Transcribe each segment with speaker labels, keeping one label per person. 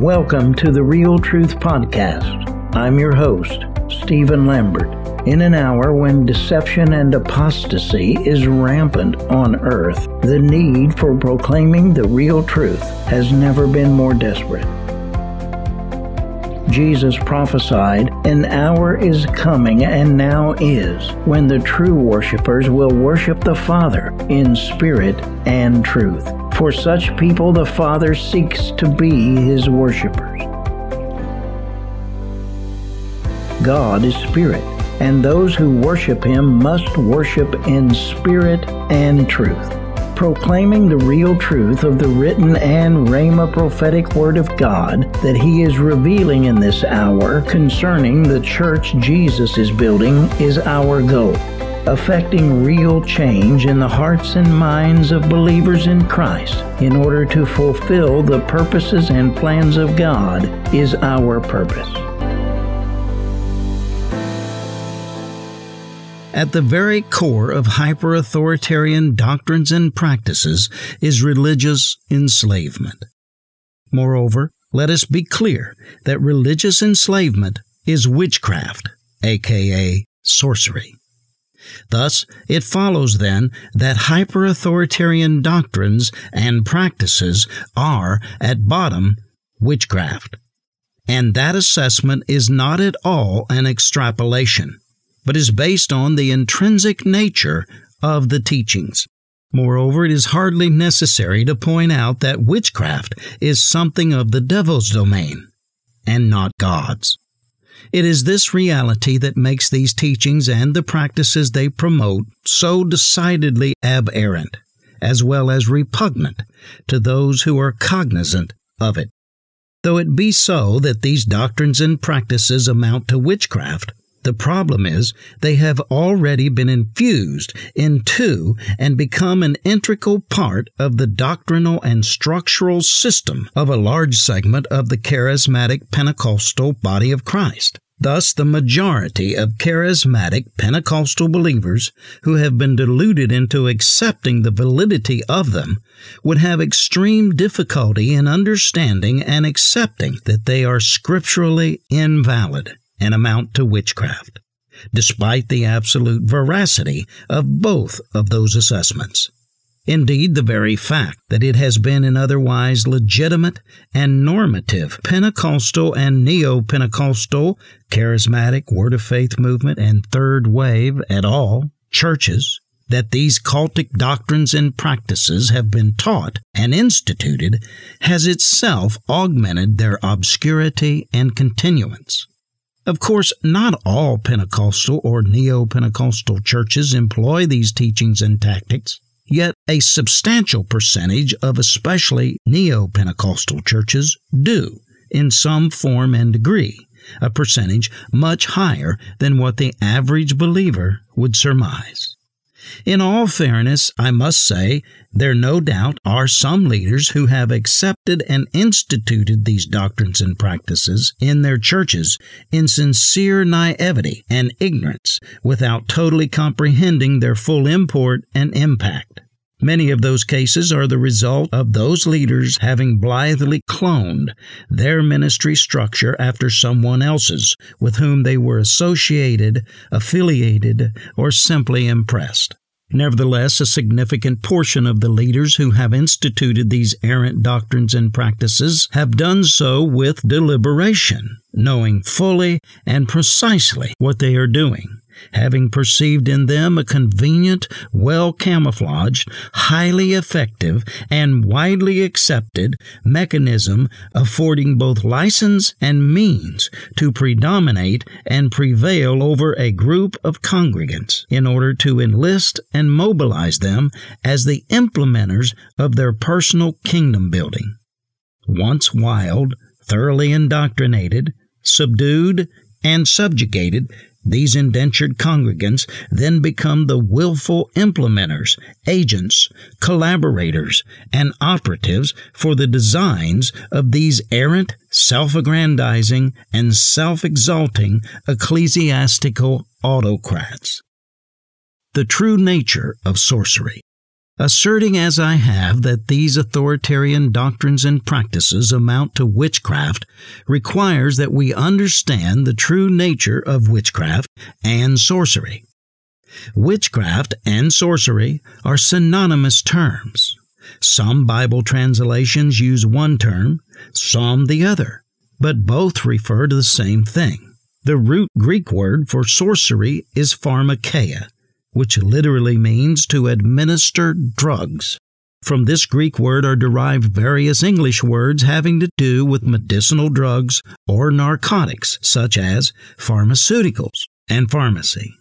Speaker 1: Welcome to the Real Truth Podcast. I'm your host, Stephen Lambert. In an hour when deception and apostasy is rampant on earth, the need for proclaiming the real truth has never been more desperate. Jesus prophesied, An hour is coming and now is, when the true worshippers will worship the Father in spirit and truth. For such people, the Father seeks to be his worshippers. God is spirit and those who worship him must worship in spirit and truth. Proclaiming the real truth of the written and Rhema prophetic word of God that he is revealing in this hour concerning the church Jesus is building is our goal. Affecting real change in the hearts and minds of believers in Christ in order to fulfill the purposes and plans of God is our purpose.
Speaker 2: At the very core of hyper authoritarian doctrines and practices is religious enslavement. Moreover, let us be clear that religious enslavement is witchcraft, aka sorcery. Thus, it follows then that hyper authoritarian doctrines and practices are, at bottom, witchcraft. And that assessment is not at all an extrapolation but is based on the intrinsic nature of the teachings. Moreover, it is hardly necessary to point out that witchcraft is something of the devil's domain and not God's. It is this reality that makes these teachings and the practices they promote so decidedly aberrant, as well as repugnant to those who are cognizant of it. Though it be so that these doctrines and practices amount to witchcraft, the problem is they have already been infused into and become an integral part of the doctrinal and structural system of a large segment of the charismatic Pentecostal body of Christ. Thus, the majority of charismatic Pentecostal believers who have been deluded into accepting the validity of them would have extreme difficulty in understanding and accepting that they are scripturally invalid and amount to witchcraft, despite the absolute veracity of both of those assessments. Indeed, the very fact that it has been an otherwise legitimate and normative Pentecostal and Neo Pentecostal, charismatic, Word of Faith movement, and Third Wave at all churches that these occultic doctrines and practices have been taught and instituted has itself augmented their obscurity and continuance. Of course, not all Pentecostal or Neo Pentecostal churches employ these teachings and tactics, yet a substantial percentage of especially Neo Pentecostal churches do, in some form and degree, a percentage much higher than what the average believer would surmise. In all fairness, I must say there no doubt are some leaders who have accepted and instituted these doctrines and practices in their churches in sincere naivety and ignorance without totally comprehending their full import and impact. Many of those cases are the result of those leaders having blithely cloned their ministry structure after someone else's with whom they were associated, affiliated, or simply impressed. Nevertheless, a significant portion of the leaders who have instituted these errant doctrines and practices have done so with deliberation, knowing fully and precisely what they are doing having perceived in them a convenient, well camouflaged, highly effective, and widely accepted mechanism affording both license and means to predominate and prevail over a group of congregants in order to enlist and mobilize them as the implementers of their personal kingdom building. Once wild, thoroughly indoctrinated, subdued, and subjugated, these indentured congregants then become the willful implementers, agents, collaborators, and operatives for the designs of these errant, self aggrandizing, and self exalting ecclesiastical autocrats. The true nature of sorcery. Asserting as I have that these authoritarian doctrines and practices amount to witchcraft requires that we understand the true nature of witchcraft and sorcery. Witchcraft and sorcery are synonymous terms. Some Bible translations use one term, some the other, but both refer to the same thing. The root Greek word for sorcery is pharmakeia, which literally means to administer drugs. From this Greek word are derived various English words having to do with medicinal drugs or narcotics, such as pharmaceuticals and pharmacy.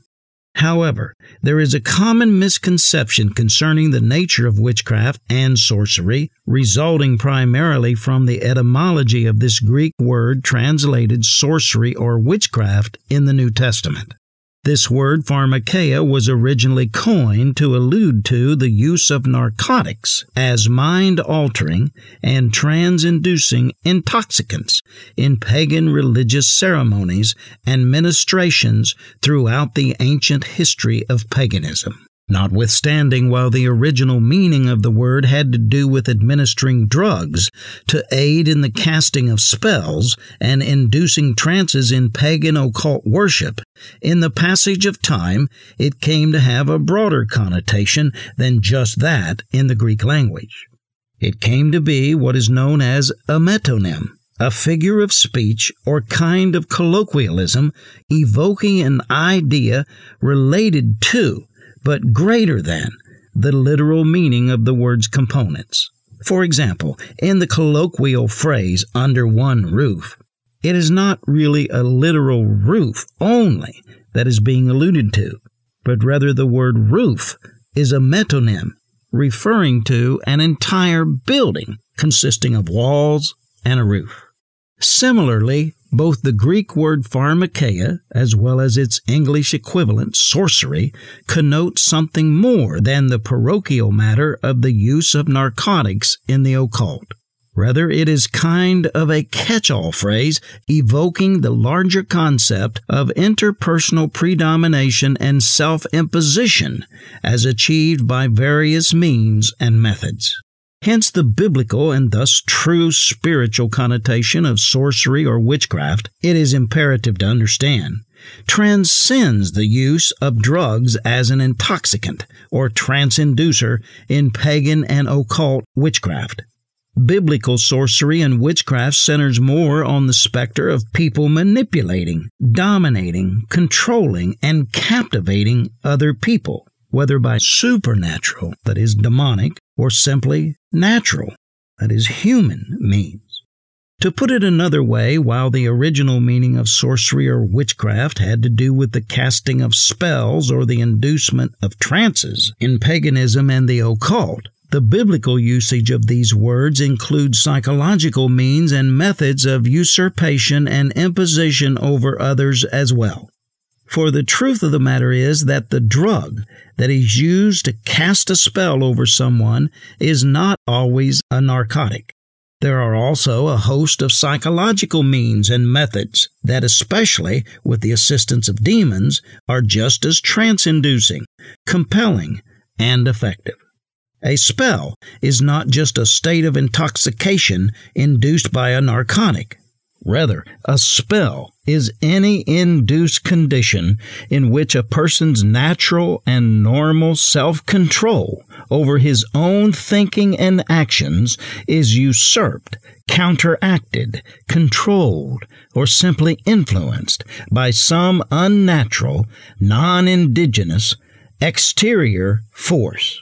Speaker 2: However, there is a common misconception concerning the nature of witchcraft and sorcery, resulting primarily from the etymology of this Greek word translated sorcery or witchcraft in the New Testament. This word pharmakeia was originally coined to allude to the use of narcotics as mind altering and trance inducing intoxicants in pagan religious ceremonies and ministrations throughout the ancient history of paganism. Notwithstanding, while the original meaning of the word had to do with administering drugs to aid in the casting of spells and inducing trances in pagan occult worship, in the passage of time it came to have a broader connotation than just that in the Greek language. It came to be what is known as a metonym, a figure of speech or kind of colloquialism evoking an idea related to but greater than the literal meaning of the word's components. For example, in the colloquial phrase under one roof, it is not really a literal roof only that is being alluded to, but rather the word roof is a metonym referring to an entire building consisting of walls and a roof. Similarly, both the Greek word pharmakeia, as well as its English equivalent, sorcery, connote something more than the parochial matter of the use of narcotics in the occult. Rather, it is kind of a catch all phrase evoking the larger concept of interpersonal predomination and self imposition as achieved by various means and methods. Hence, the biblical and thus true spiritual connotation of sorcery or witchcraft, it is imperative to understand, transcends the use of drugs as an intoxicant or trance inducer in pagan and occult witchcraft. Biblical sorcery and witchcraft centers more on the specter of people manipulating, dominating, controlling, and captivating other people, whether by supernatural, that is, demonic, or simply natural, that is, human means. To put it another way, while the original meaning of sorcery or witchcraft had to do with the casting of spells or the inducement of trances in paganism and the occult, the biblical usage of these words includes psychological means and methods of usurpation and imposition over others as well. For the truth of the matter is that the drug that is used to cast a spell over someone is not always a narcotic. There are also a host of psychological means and methods that, especially with the assistance of demons, are just as trance inducing, compelling, and effective. A spell is not just a state of intoxication induced by a narcotic. Rather, a spell is any induced condition in which a person's natural and normal self control over his own thinking and actions is usurped, counteracted, controlled, or simply influenced by some unnatural, non indigenous, exterior force.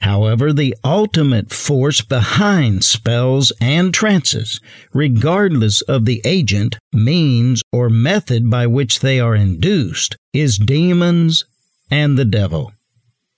Speaker 2: However, the ultimate force behind spells and trances, regardless of the agent, means, or method by which they are induced, is demons and the devil.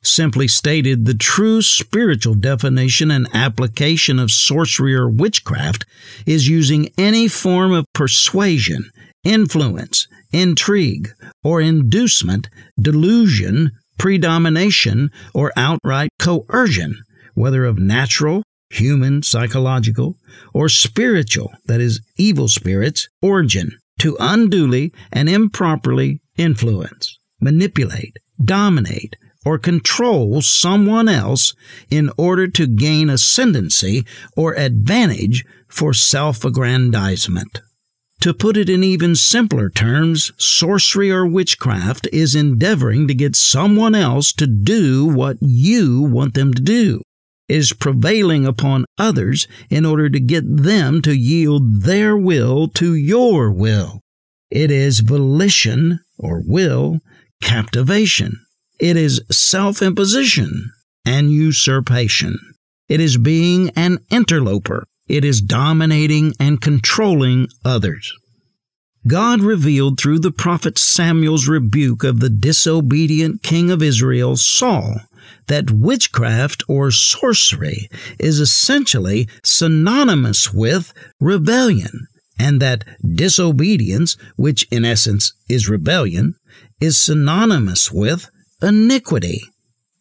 Speaker 2: Simply stated, the true spiritual definition and application of sorcery or witchcraft is using any form of persuasion, influence, intrigue, or inducement, delusion, predomination, or outright coercion, whether of natural, human, psychological, or spiritual, that is, evil spirits, origin, to unduly and improperly influence, manipulate, dominate, or control someone else in order to gain ascendancy or advantage for self aggrandizement. To put it in even simpler terms, sorcery or witchcraft is endeavoring to get someone else to do what you want them to do, is prevailing upon others in order to get them to yield their will to your will. It is volition or will captivation. It is self imposition and usurpation. It is being an interloper it is dominating and controlling others. God revealed through the prophet Samuel's rebuke of the disobedient king of Israel, Saul, that witchcraft or sorcery is essentially synonymous with rebellion, and that disobedience, which in essence is rebellion, is synonymous with iniquity,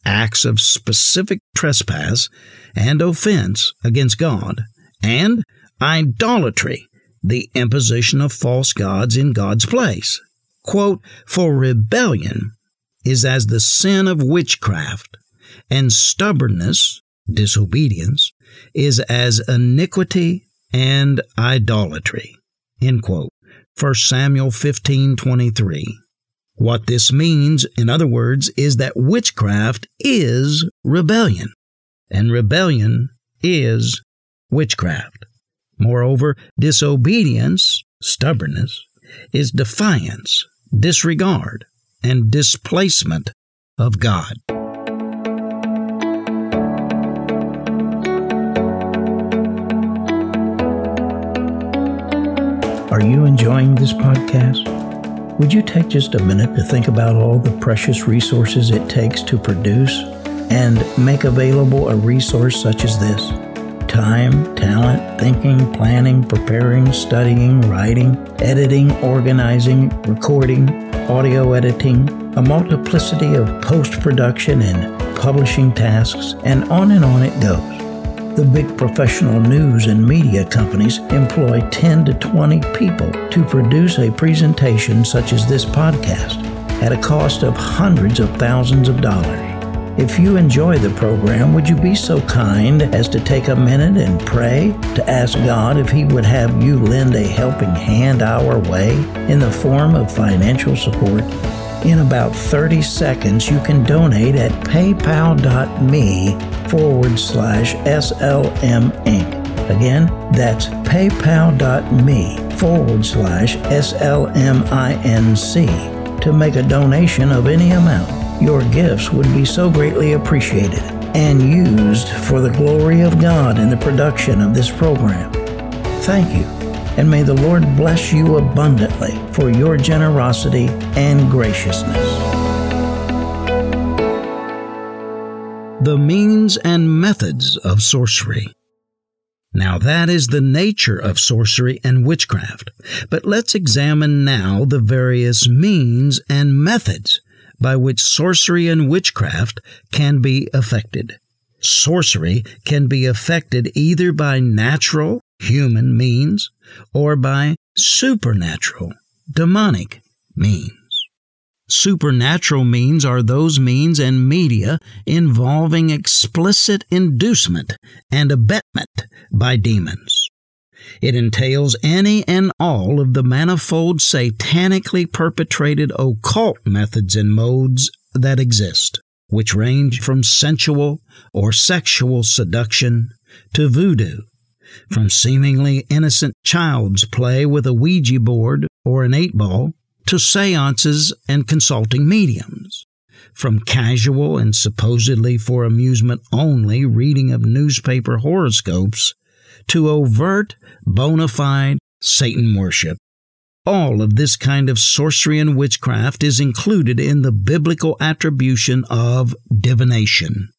Speaker 2: acts of specific trespass and offense against God and idolatry, the imposition of false gods in God's place. Quote, For rebellion is as the sin of witchcraft, and stubbornness, disobedience, is as iniquity and idolatry. End quote. 1 Samuel 15:23. What this means, in other words, is that witchcraft is rebellion, and rebellion is witchcraft. Moreover, disobedience, stubbornness, is defiance, disregard, and displacement of God.
Speaker 1: Are you enjoying this podcast? Would you take just a minute to think about all the precious resources it takes to produce and make available a resource such as this? Time, talent, thinking, planning, preparing, studying, writing, editing, organizing, recording, audio editing, a multiplicity of post production and publishing tasks, and on and on it goes. The big professional news and media companies employ 10 to 20 people to produce a presentation such as this podcast at a cost of hundreds of thousands of dollars. If you enjoy the program, would you be so kind as to take a minute and pray to ask God if He would have you lend a helping hand our way in the form of financial support? In about 30 seconds, you can donate at paypal.me forward slash SLM Inc. Again, that's paypal.me forward slash SLMINC to make a donation of any amount. Your gifts would be so greatly appreciated and used for the glory of God in the production of this program. Thank you, and may the Lord bless you abundantly for your generosity and graciousness.
Speaker 2: The means and methods of sorcery. Now, that is the nature of sorcery and witchcraft. But let's examine now the various means and methods by which sorcery and witchcraft can be affected. Sorcery can be affected either by natural, human means or by supernatural, demonic means. Supernatural means are those means and media involving explicit inducement and abetment by demons. It entails any and all of the manifold satanically perpetrated occult methods and modes that exist, which range from sensual or sexual seduction to voodoo, from seemingly innocent child's play with a Ouija board or an eight ball to seances and consulting mediums, from casual and supposedly for amusement only reading of newspaper horoscopes to overt, bona fide Satan worship. All of this kind of sorcery and witchcraft is included in the biblical attribution of divination.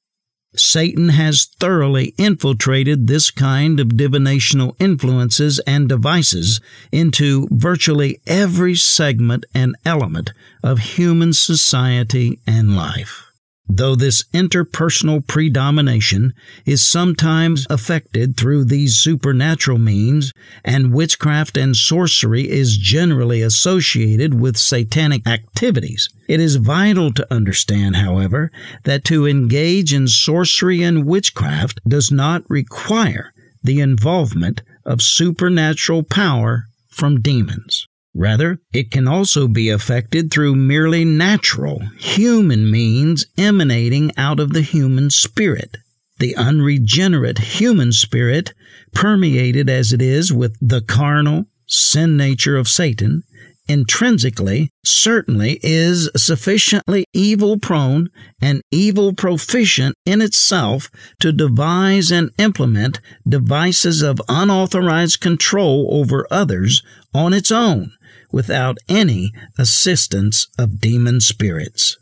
Speaker 2: Satan has thoroughly infiltrated this kind of divinational influences and devices into virtually every segment and element of human society and life. Though this interpersonal predomination is sometimes effected through these supernatural means, and witchcraft and sorcery is generally associated with satanic activities. It is vital to understand, however, that to engage in sorcery and witchcraft does not require the involvement of supernatural power from demons. Rather, it can also be affected through merely natural, human means emanating out of the human spirit. The unregenerate human spirit, permeated as it is with the carnal, sin nature of Satan, intrinsically certainly is sufficiently evil prone and evil proficient in itself to devise and implement devices of unauthorized control over others on its own without any assistance of demon spirits.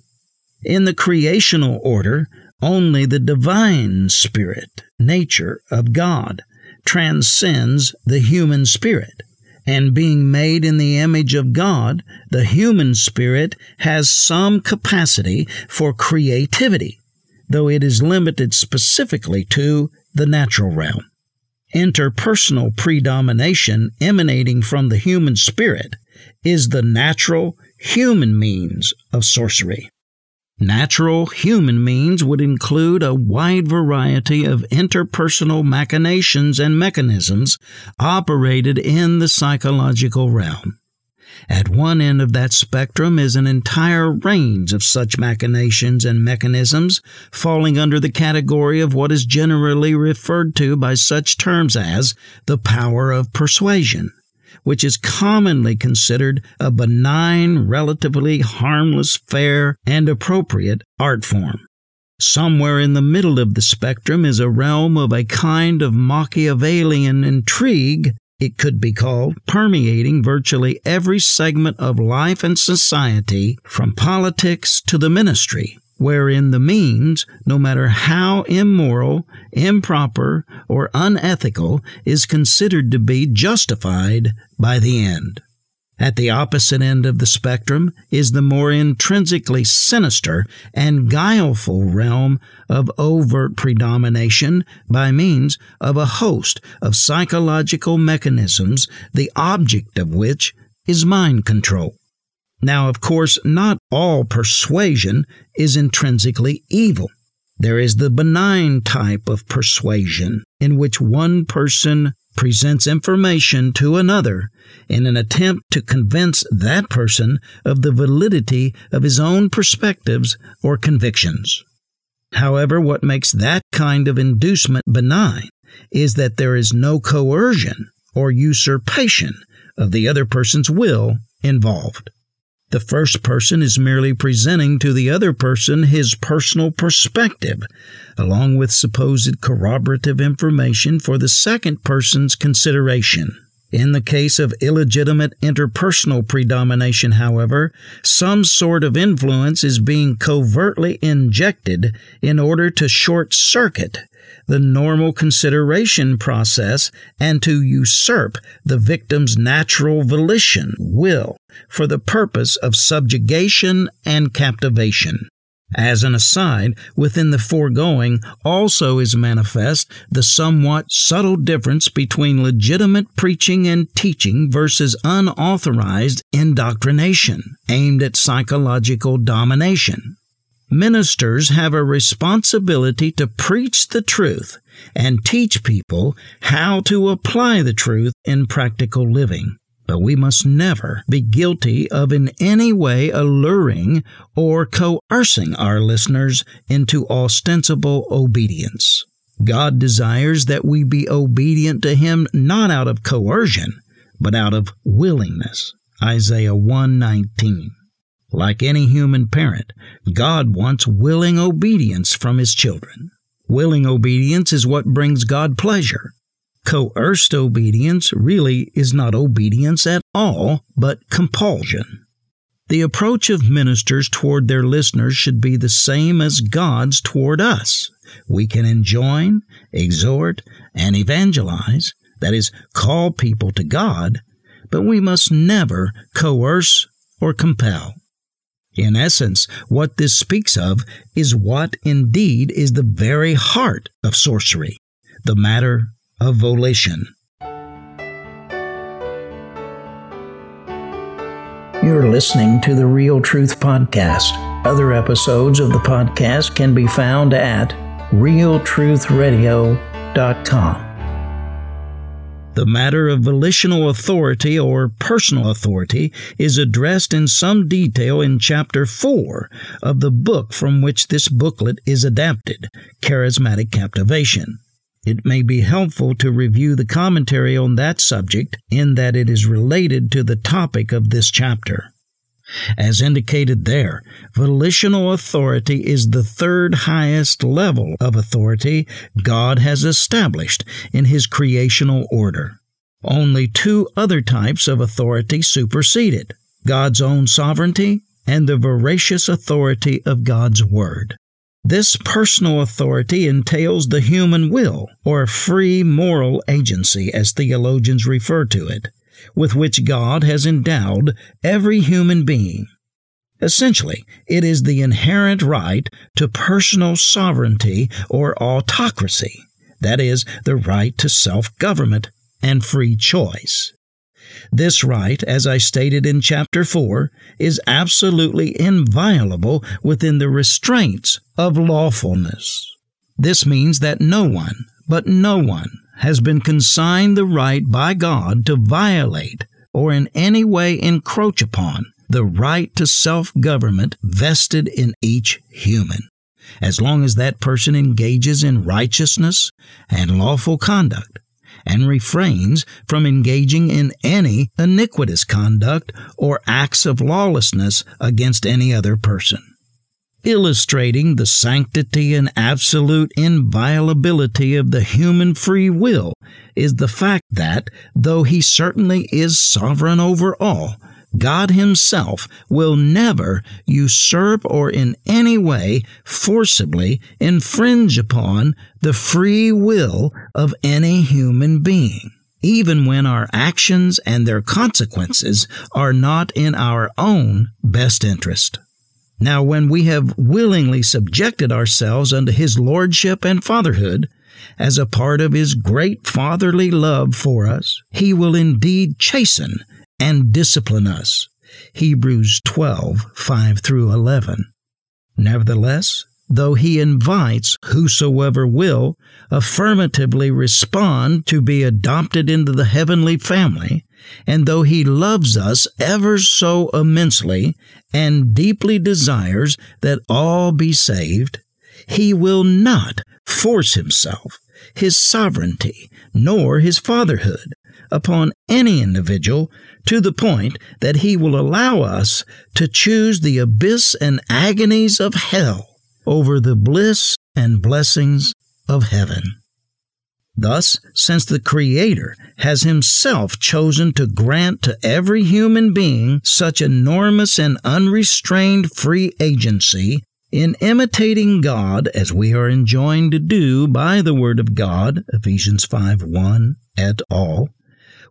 Speaker 2: In the creational order, only the divine spirit, nature of God, transcends the human spirit. And being made in the image of God, the human spirit has some capacity for creativity, though it is limited specifically to the natural realm. Interpersonal predomination emanating from the human spirit is the natural human means of sorcery. Natural human means would include a wide variety of interpersonal machinations and mechanisms operated in the psychological realm. At one end of that spectrum is an entire range of such machinations and mechanisms falling under the category of what is generally referred to by such terms as the power of persuasion which is commonly considered a benign, relatively harmless, fair, and appropriate art form. Somewhere in the middle of the spectrum is a realm of a kind of Machiavellian intrigue, it could be called, permeating virtually every segment of life and society, from politics to the ministry, wherein the means, no matter how immoral, improper, or unethical, is considered to be justified by the end. At the opposite end of the spectrum is the more intrinsically sinister and guileful realm of overt predomination by means of a host of psychological mechanisms, the object of which is mind control. Now, of course, not all persuasion is intrinsically evil. There is the benign type of persuasion in which one person presents information to another in an attempt to convince that person of the validity of his own perspectives or convictions. However, what makes that kind of inducement benign is that there is no coercion or usurpation of the other person's will involved. The first person is merely presenting to the other person his personal perspective, along with supposed corroborative information for the second person's consideration. In the case of illegitimate interpersonal predomination, however, some sort of influence is being covertly injected in order to short circuit the normal consideration process and to usurp the victim's natural volition, will, for the purpose of subjugation and captivation. As an aside, within the foregoing also is manifest the somewhat subtle difference between legitimate preaching and teaching versus unauthorized indoctrination aimed at psychological domination. Ministers have a responsibility to preach the truth and teach people how to apply the truth in practical living. But we must never be guilty of in any way alluring or coercing our listeners into ostensible obedience. God desires that we be obedient to Him not out of coercion, but out of willingness. Isaiah 119. Like any human parent, God wants willing obedience from His children. Willing obedience is what brings God pleasure. Coerced obedience really is not obedience at all, but compulsion. The approach of ministers toward their listeners should be the same as God's toward us. We can enjoin, exhort, and evangelize, that is, call people to God, but we must never coerce or compel. In essence, what this speaks of is what indeed is the very heart of sorcery the matter of volition.
Speaker 1: You're listening to the Real Truth Podcast. Other episodes of the podcast can be found at realtruthradio.com.
Speaker 2: The matter of volitional authority or personal authority is addressed in some detail in Chapter 4 of the book from which this booklet is adapted, Charismatic Captivation. It may be helpful to review the commentary on that subject in that it is related to the topic of this chapter. As indicated there, volitional authority is the third highest level of authority God has established in His creational order. Only two other types of authority superseded God's own sovereignty and the voracious authority of God's Word. This personal authority entails the human will, or free moral agency, as theologians refer to it with which God has endowed every human being. Essentially, it is the inherent right to personal sovereignty or autocracy, that is, the right to self government and free choice. This right, as I stated in chapter 4, is absolutely inviolable within the restraints of lawfulness. This means that no one, but no one, has been consigned the right by God to violate or in any way encroach upon the right to self government vested in each human, as long as that person engages in righteousness and lawful conduct and refrains from engaging in any iniquitous conduct or acts of lawlessness against any other person illustrating the sanctity and absolute inviolability of the human free will is the fact that, though he certainly is sovereign over all, God Himself will never usurp or in any way forcibly infringe upon the free will of any human being, even when our actions and their consequences are not in our own best interest. Now, when we have willingly subjected ourselves unto His Lordship and Fatherhood, as a part of His great fatherly love for us, He will indeed chasten and discipline us. Hebrews 12, 5 through 11. Nevertheless, though he invites whosoever will affirmatively respond to be adopted into the heavenly family, and though he loves us ever so immensely and deeply desires that all be saved, he will not force himself, his sovereignty, nor his fatherhood upon any individual to the point that he will allow us to choose the abyss and agonies of hell over the bliss and blessings of heaven. Thus, since the Creator has Himself chosen to grant to every human being such enormous and unrestrained free agency, in imitating God as we are enjoined to do by the Word of God, Ephesians 5 1 et al.,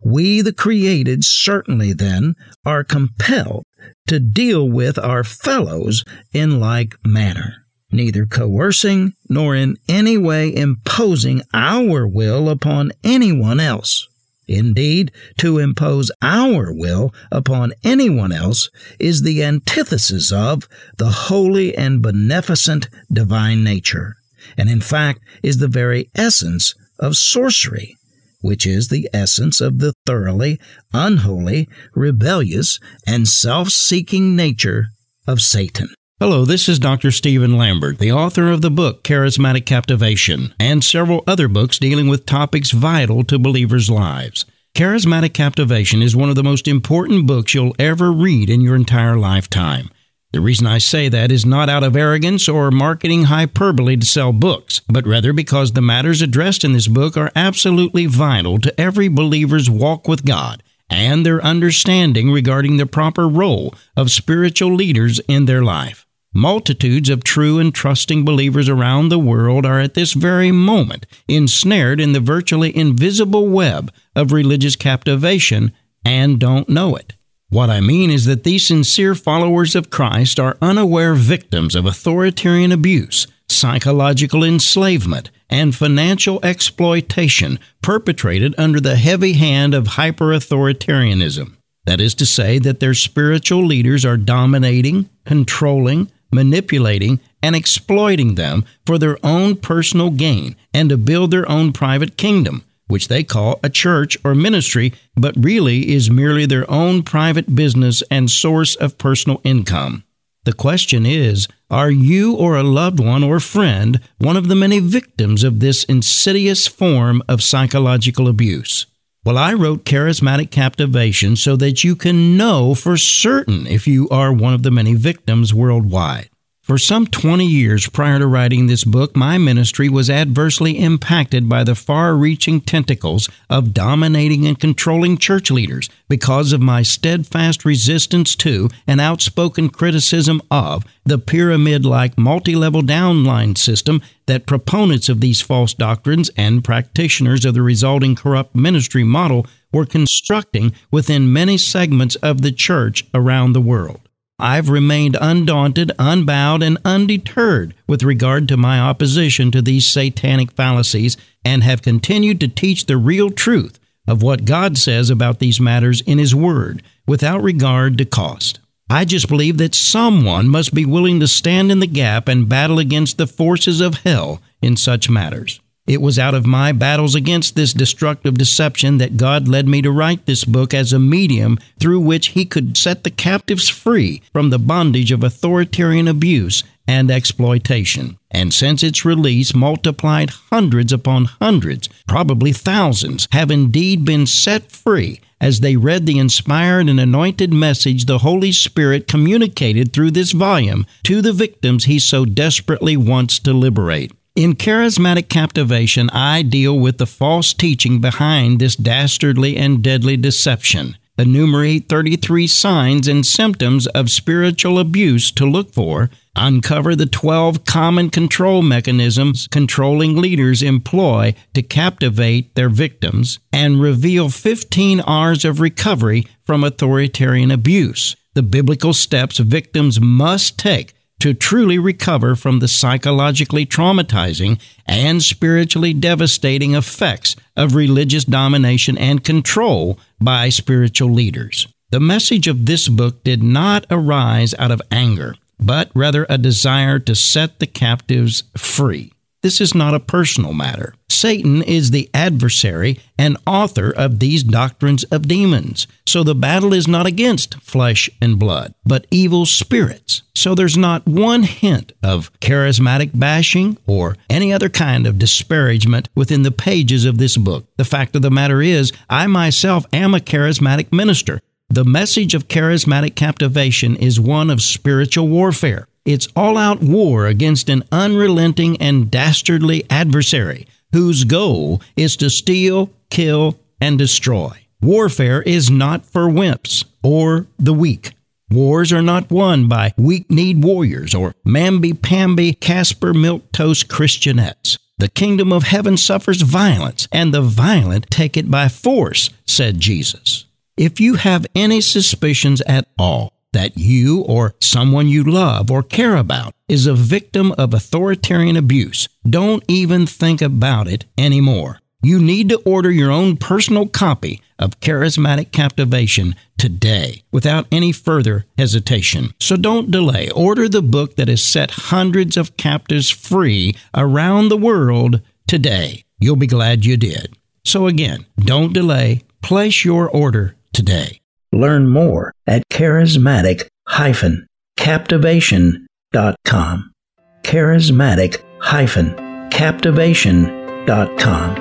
Speaker 2: we, the created, certainly then are compelled to deal with our fellows in like manner neither coercing nor in any way imposing our will upon anyone else. Indeed, to impose our will upon anyone else is the antithesis of the holy and beneficent divine nature, and in fact is the very essence of sorcery, which is the essence of the thoroughly unholy, rebellious, and self seeking nature of Satan.
Speaker 3: Hello, this is Dr. Stephen Lambert, the author of the book Charismatic Captivation, and several other books dealing with topics vital to believers' lives. Charismatic Captivation is one of the most important books you'll ever read in your entire lifetime. The reason I say that is not out of arrogance or marketing hyperbole to sell books, but rather because the matters addressed in this book are absolutely vital to every believer's walk with God and their understanding regarding the proper role of spiritual leaders in their life. Multitudes of true and trusting believers around the world are at this very moment ensnared in the virtually invisible web of religious captivation and don't know it. What I mean is that these sincere followers of Christ are unaware victims of authoritarian abuse, psychological enslavement, and financial exploitation perpetrated under the heavy hand of hyper-authoritarianism. That is to say, that their spiritual leaders are dominating, controlling, manipulating, and exploiting them for their own personal gain and to build their own private kingdom, which they call a church or ministry, but really is merely their own private business and source of personal income. The question is Are you or a loved one or friend one of the many victims of this insidious form of psychological abuse? Well, I wrote Charismatic Captivation so that you can know for certain if you are one of the many victims worldwide. For some 20 years prior to writing this book, my ministry was adversely impacted by the far reaching tentacles of dominating and controlling church leaders because of my steadfast resistance to and outspoken criticism of the pyramid like multi level downline system that proponents of these false doctrines and practitioners of the resulting corrupt ministry model were constructing within many segments of the church around the world. I've remained undaunted, unbowed, and undeterred with regard to my opposition to these satanic fallacies and have continued to teach the real truth of what God says about these matters in His Word without regard to cost. I just believe that someone must be willing to stand in the gap and battle against the forces of hell in such matters. It was out of my battles against this destructive deception that God led me to write this book as a medium through which He could set the captives free from the bondage of authoritarian abuse and exploitation. And since its release, multiplied hundreds upon hundreds, probably thousands, have indeed been set free as they read the inspired and anointed message the Holy Spirit communicated through this volume to the victims He so desperately wants to liberate. In charismatic captivation, I deal with the false teaching behind this dastardly and deadly deception. Enumerate 33 signs and symptoms of spiritual abuse to look for, uncover the 12 common control mechanisms controlling leaders employ to captivate their victims, and reveal 15 R's of recovery from authoritarian abuse. The biblical steps victims must take to truly recover from the psychologically traumatizing and spiritually devastating effects of religious domination and control by spiritual leaders. The message of this book did not arise out of anger, but rather a desire to set the captives free. This is not a personal matter. Satan is the adversary and author of these doctrines of demons. So the battle is not against flesh and blood, but evil spirits. So there's not one hint of charismatic bashing or any other kind of disparagement within the pages of this book. The fact of the matter is, I myself am a charismatic minister. The message of charismatic captivation is one of spiritual warfare. It's all out war against an unrelenting and dastardly adversary whose goal is to steal, kill, and destroy. Warfare is not for wimps or the weak. Wars are not won by weak kneed warriors or mamby pamby Caspar Milquetoast Christianettes. The kingdom of heaven suffers violence, and the violent take it by force, said Jesus. If you have any suspicions at all that you or someone you love or care about is a victim of authoritarian abuse, don't even think about it anymore. You need to order your own personal copy of Charismatic Captivation today without any further hesitation. So don't delay. Order the book that has set hundreds of captives free around the world today. You'll be glad you did. So again, don't delay. Place your order today.
Speaker 1: Learn more at charismatic-captivation.com. Charismatic-captivation.com.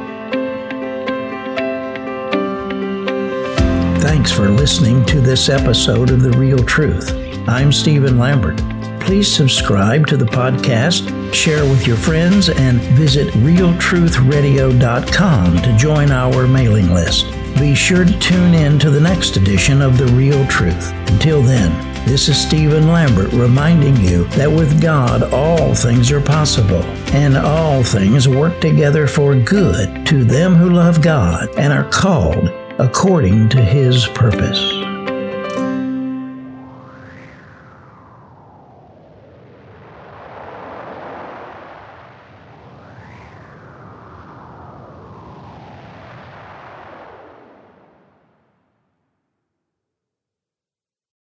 Speaker 1: Thanks for listening to this episode of The Real Truth. I'm Stephen Lambert. Please subscribe to the podcast, share with your friends, and visit realtruthradio.com to join our mailing list. Be sure to tune in to the next edition of The Real Truth. Until then, this is Stephen Lambert reminding you that with God all things are possible, and all things work together for good to them who love God and are called according to his purpose.